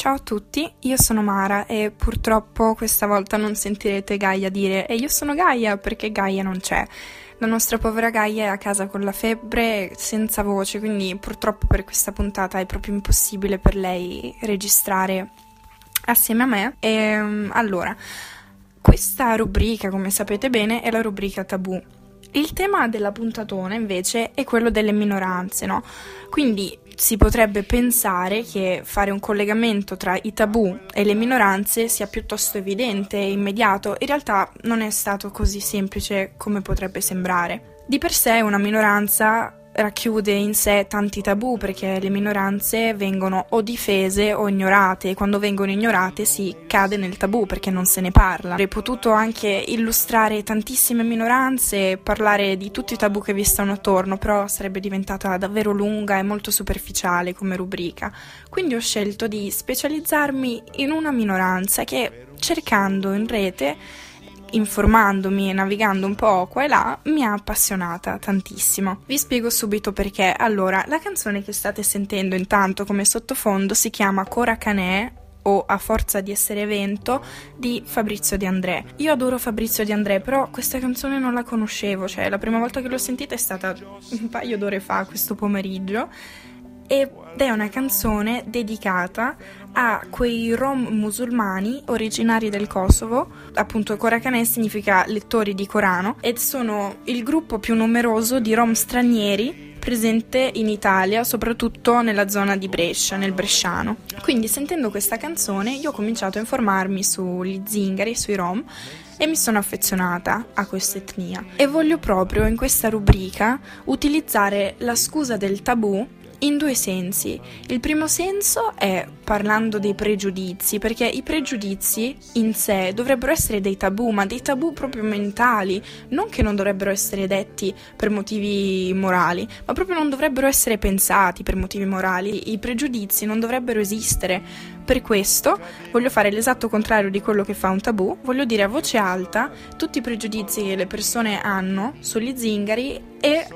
Ciao a tutti, io sono Mara e purtroppo questa volta non sentirete Gaia dire e io sono Gaia perché Gaia non c'è. La nostra povera Gaia è a casa con la febbre, senza voce, quindi purtroppo per questa puntata è proprio impossibile per lei registrare assieme a me. E ehm, allora, questa rubrica, come sapete bene, è la rubrica tabù. Il tema della puntatona invece è quello delle minoranze, no? Quindi si potrebbe pensare che fare un collegamento tra i tabù e le minoranze sia piuttosto evidente e immediato, in realtà non è stato così semplice come potrebbe sembrare. Di per sé una minoranza racchiude in sé tanti tabù perché le minoranze vengono o difese o ignorate e quando vengono ignorate si cade nel tabù perché non se ne parla. Avrei potuto anche illustrare tantissime minoranze, parlare di tutti i tabù che vi stanno attorno, però sarebbe diventata davvero lunga e molto superficiale come rubrica. Quindi ho scelto di specializzarmi in una minoranza che cercando in rete informandomi e navigando un po' qua e là, mi ha appassionata tantissimo. Vi spiego subito perché. Allora, la canzone che state sentendo intanto come sottofondo si chiama Cora Canè o A forza di essere vento di Fabrizio Di André. Io adoro Fabrizio Di André, però questa canzone non la conoscevo, cioè la prima volta che l'ho sentita è stata un paio d'ore fa, questo pomeriggio ed è una canzone dedicata a quei rom musulmani originari del Kosovo, appunto Korakaneh significa lettori di Corano, ed sono il gruppo più numeroso di rom stranieri presente in Italia, soprattutto nella zona di Brescia, nel Bresciano. Quindi sentendo questa canzone io ho cominciato a informarmi sugli zingari, sui rom e mi sono affezionata a questa etnia e voglio proprio in questa rubrica utilizzare la scusa del tabù in due sensi. Il primo senso è parlando dei pregiudizi, perché i pregiudizi in sé dovrebbero essere dei tabù, ma dei tabù proprio mentali, non che non dovrebbero essere detti per motivi morali, ma proprio non dovrebbero essere pensati per motivi morali. I pregiudizi non dovrebbero esistere. Per questo voglio fare l'esatto contrario di quello che fa un tabù, voglio dire a voce alta tutti i pregiudizi che le persone hanno sugli zingari e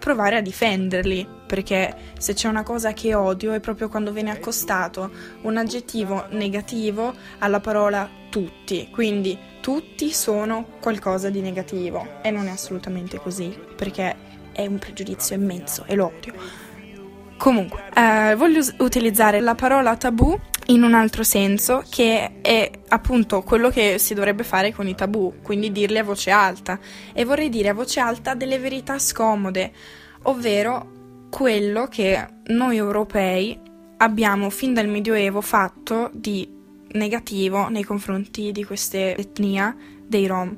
provare a difenderli, perché se c'è una cosa che odio è proprio quando viene accostato un aggettivo negativo alla parola tutti, quindi tutti sono qualcosa di negativo e non è assolutamente così, perché è un pregiudizio immenso e lo odio. Comunque, eh, voglio utilizzare la parola tabù in un altro senso, che è appunto quello che si dovrebbe fare con i tabù, quindi dirli a voce alta. E vorrei dire a voce alta delle verità scomode, ovvero quello che noi europei abbiamo fin dal Medioevo fatto di negativo nei confronti di questa etnia dei Rom.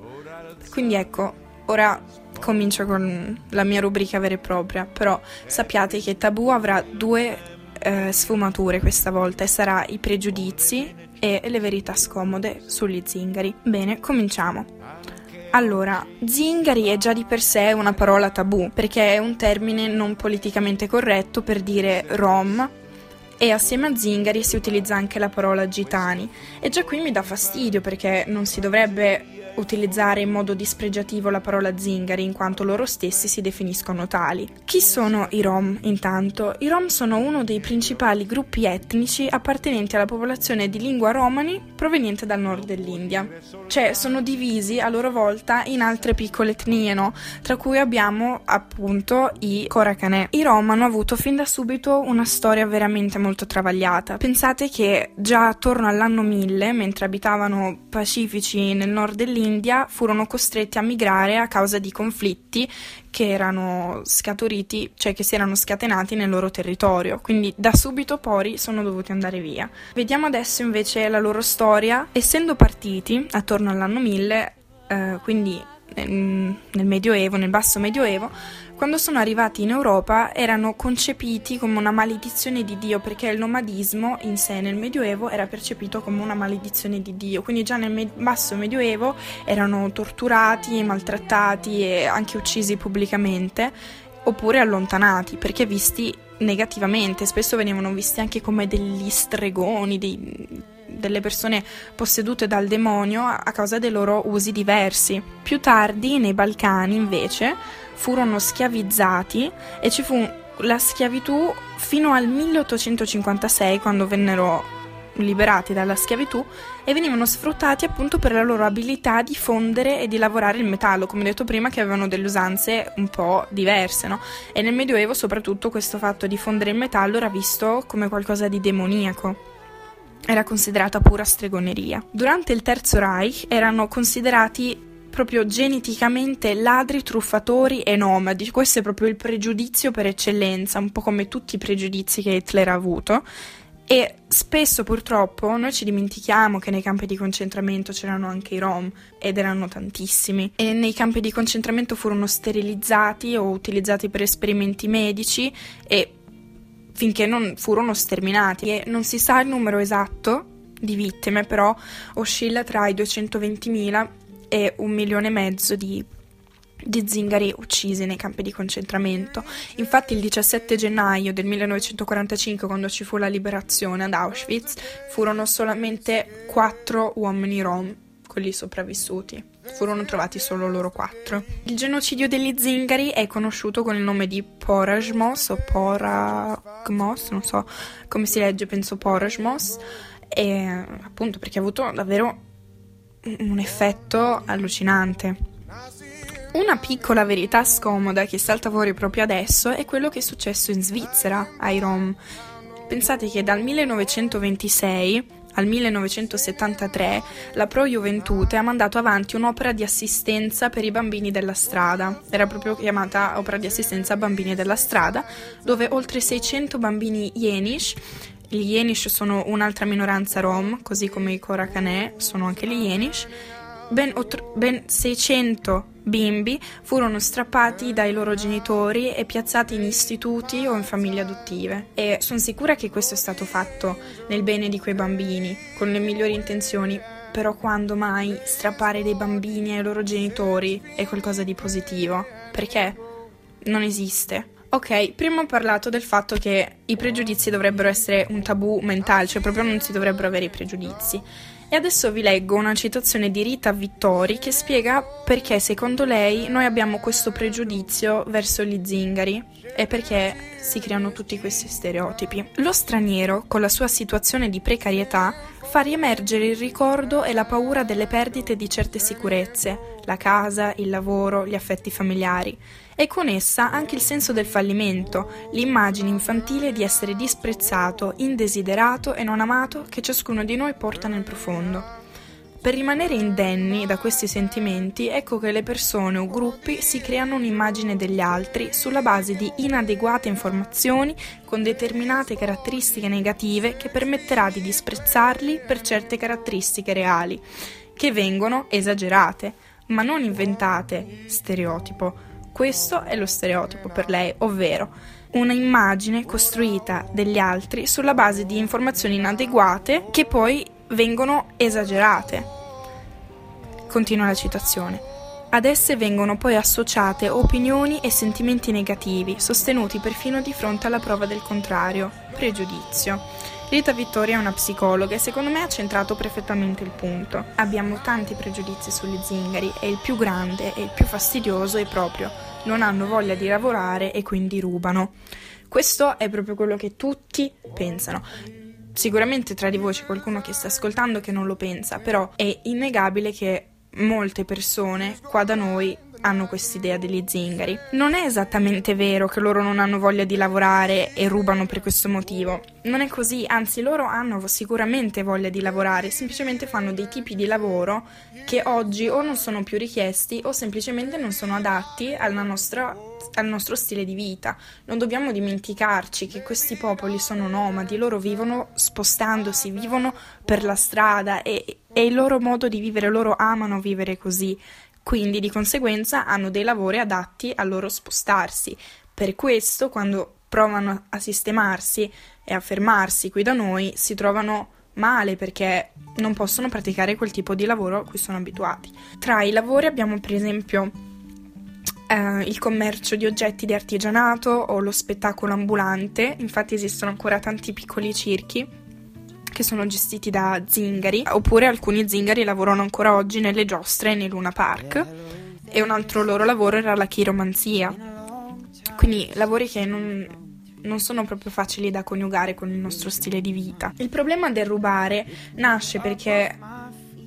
Quindi ecco, ora comincio con la mia rubrica vera e propria, però sappiate che Tabù avrà due eh, sfumature questa volta e sarà i pregiudizi e le verità scomode sugli zingari. Bene, cominciamo. Allora, zingari è già di per sé una parola tabù, perché è un termine non politicamente corretto per dire rom, e assieme a zingari si utilizza anche la parola gitani. E già qui mi dà fastidio perché non si dovrebbe utilizzare in modo dispregiativo la parola zingari in quanto loro stessi si definiscono tali. Chi sono i Rom intanto? I Rom sono uno dei principali gruppi etnici appartenenti alla popolazione di lingua romani proveniente dal nord dell'India. Cioè sono divisi a loro volta in altre piccole etnie, no? tra cui abbiamo appunto i Korakaneh. I Rom hanno avuto fin da subito una storia veramente molto travagliata. Pensate che già attorno all'anno 1000, mentre abitavano pacifici nel nord dell'India, dell'India furono costretti a migrare a causa di conflitti che erano scaturiti, cioè che si erano scatenati nel loro territorio, quindi da subito poi sono dovuti andare via. Vediamo adesso invece la loro storia. Essendo partiti attorno all'anno 1000, eh, quindi nel Medioevo, nel basso Medioevo, quando sono arrivati in Europa erano concepiti come una maledizione di Dio perché il nomadismo in sé nel Medioevo era percepito come una maledizione di Dio, quindi già nel med- basso Medioevo erano torturati, maltrattati e anche uccisi pubblicamente oppure allontanati perché visti negativamente, spesso venivano visti anche come degli stregoni, dei, delle persone possedute dal demonio a causa dei loro usi diversi. Più tardi, nei Balcani, invece, furono schiavizzati e ci fu la schiavitù fino al 1856 quando vennero liberati dalla schiavitù e venivano sfruttati appunto per la loro abilità di fondere e di lavorare il metallo, come detto prima che avevano delle usanze un po' diverse, no? E nel Medioevo soprattutto questo fatto di fondere il metallo era visto come qualcosa di demoniaco era considerata pura stregoneria. Durante il Terzo Reich erano considerati proprio geneticamente ladri, truffatori e nomadi. Questo è proprio il pregiudizio per eccellenza, un po' come tutti i pregiudizi che Hitler ha avuto. E spesso purtroppo noi ci dimentichiamo che nei campi di concentramento c'erano anche i Rom ed erano tantissimi e nei campi di concentramento furono sterilizzati o utilizzati per esperimenti medici e finché non furono sterminati e non si sa il numero esatto di vittime, però oscilla tra i 220.000 e un milione e mezzo di di zingari uccisi nei campi di concentramento. Infatti il 17 gennaio del 1945, quando ci fu la liberazione ad Auschwitz, furono solamente quattro uomini rom, quelli sopravvissuti. Furono trovati solo loro quattro. Il genocidio degli zingari è conosciuto con il nome di Porajmos o Poragmos, non so come si legge, penso Porajmos, e appunto perché ha avuto davvero un effetto allucinante. Una piccola verità scomoda che salta fuori proprio adesso è quello che è successo in Svizzera ai Rom. Pensate che dal 1926 al 1973 la Pro Juventute ha mandato avanti un'opera di assistenza per i bambini della strada. Era proprio chiamata opera di assistenza a bambini della strada, dove oltre 600 bambini Yenish gli Yenish sono un'altra minoranza rom, così come i Korakanè sono anche gli Yenish, ben, otro- ben 600 bimbi furono strappati dai loro genitori e piazzati in istituti o in famiglie adottive. E sono sicura che questo è stato fatto nel bene di quei bambini, con le migliori intenzioni, però quando mai strappare dei bambini ai loro genitori è qualcosa di positivo? Perché non esiste. Ok, prima ho parlato del fatto che i pregiudizi dovrebbero essere un tabù mentale, cioè proprio non si dovrebbero avere i pregiudizi. E adesso vi leggo una citazione di Rita Vittori che spiega perché secondo lei noi abbiamo questo pregiudizio verso gli zingari e perché si creano tutti questi stereotipi. Lo straniero, con la sua situazione di precarietà, fa riemergere il ricordo e la paura delle perdite di certe sicurezze, la casa, il lavoro, gli affetti familiari e con essa anche il senso del fallimento, l'immagine infantile di essere disprezzato, indesiderato e non amato che ciascuno di noi porta nel profondo. Per rimanere indenni da questi sentimenti, ecco che le persone o gruppi si creano un'immagine degli altri sulla base di inadeguate informazioni con determinate caratteristiche negative che permetterà di disprezzarli per certe caratteristiche reali, che vengono esagerate, ma non inventate, stereotipo, questo è lo stereotipo per lei, ovvero una immagine costruita degli altri sulla base di informazioni inadeguate che poi vengono esagerate. Continua la citazione. Ad esse vengono poi associate opinioni e sentimenti negativi, sostenuti perfino di fronte alla prova del contrario, pregiudizio. Rita Vittoria è una psicologa e secondo me ha centrato perfettamente il punto. Abbiamo tanti pregiudizi sugli zingari e il più grande e il più fastidioso è proprio non hanno voglia di lavorare e quindi rubano. Questo è proprio quello che tutti pensano. Sicuramente tra di voi c'è qualcuno che sta ascoltando che non lo pensa, però è innegabile che molte persone qua da noi hanno quest'idea degli zingari. Non è esattamente vero che loro non hanno voglia di lavorare e rubano per questo motivo. Non è così, anzi loro hanno sicuramente voglia di lavorare, semplicemente fanno dei tipi di lavoro che oggi o non sono più richiesti o semplicemente non sono adatti nostra, al nostro stile di vita. Non dobbiamo dimenticarci che questi popoli sono nomadi, loro vivono spostandosi, vivono per la strada e è il loro modo di vivere, loro amano vivere così quindi di conseguenza hanno dei lavori adatti a loro spostarsi. Per questo, quando provano a sistemarsi e a fermarsi qui da noi, si trovano male perché non possono praticare quel tipo di lavoro a cui sono abituati. Tra i lavori abbiamo per esempio eh, il commercio di oggetti di artigianato o lo spettacolo ambulante, infatti esistono ancora tanti piccoli circhi che sono gestiti da zingari, oppure alcuni zingari lavorano ancora oggi nelle giostre e nei Luna Park, e un altro loro lavoro era la chiromanzia. Quindi lavori che non, non sono proprio facili da coniugare con il nostro stile di vita. Il problema del rubare nasce perché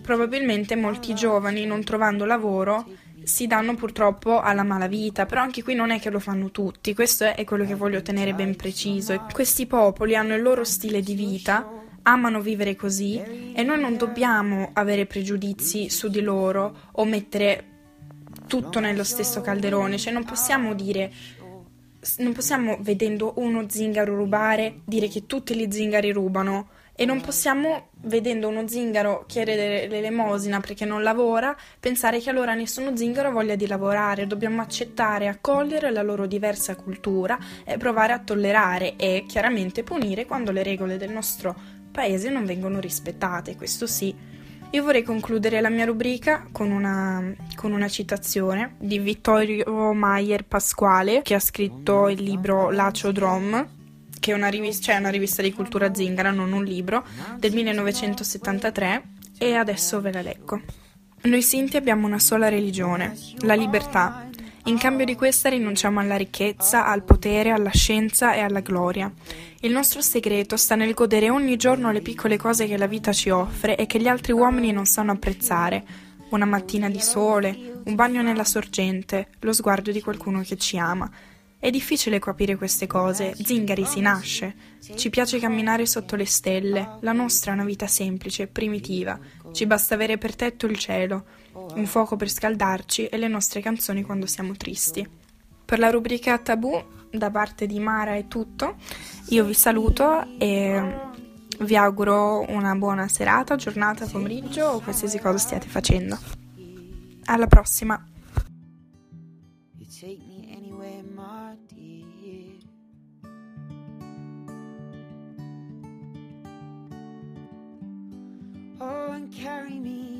probabilmente molti giovani, non trovando lavoro, si danno purtroppo alla malavita, però anche qui non è che lo fanno tutti, questo è quello che voglio tenere ben preciso. Questi popoli hanno il loro stile di vita, amano vivere così e noi non dobbiamo avere pregiudizi su di loro o mettere tutto nello stesso calderone, cioè non possiamo dire non possiamo vedendo uno zingaro rubare dire che tutti gli zingari rubano e non possiamo, vedendo uno zingaro chiedere l'elemosina perché non lavora, pensare che allora nessuno zingaro voglia di lavorare. Dobbiamo accettare accogliere la loro diversa cultura e provare a tollerare e chiaramente punire quando le regole del nostro paese non vengono rispettate, questo sì. Io vorrei concludere la mia rubrica con una, con una, citazione di Vittorio Maier Pasquale, che ha scritto il libro Lacio Drom, che è una rivista, cioè una rivista di cultura zingara, non un libro, del 1973 e adesso ve la leggo. Noi Sinti abbiamo una sola religione, la libertà. In cambio di questa rinunciamo alla ricchezza, al potere, alla scienza e alla gloria. Il nostro segreto sta nel godere ogni giorno le piccole cose che la vita ci offre e che gli altri uomini non sanno apprezzare. Una mattina di sole, un bagno nella sorgente, lo sguardo di qualcuno che ci ama. È difficile capire queste cose, zingari si nasce. Ci piace camminare sotto le stelle, la nostra è una vita semplice, primitiva. Ci basta avere per tetto il cielo, un fuoco per scaldarci e le nostre canzoni quando siamo tristi. Per la rubrica Tabù, da parte di Mara è tutto. Io vi saluto e vi auguro una buona serata, giornata, pomeriggio o qualsiasi cosa stiate facendo. Alla prossima! and carry me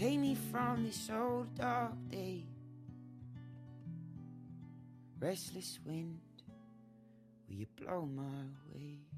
Take me from this old dark day. Restless wind, will you blow my way?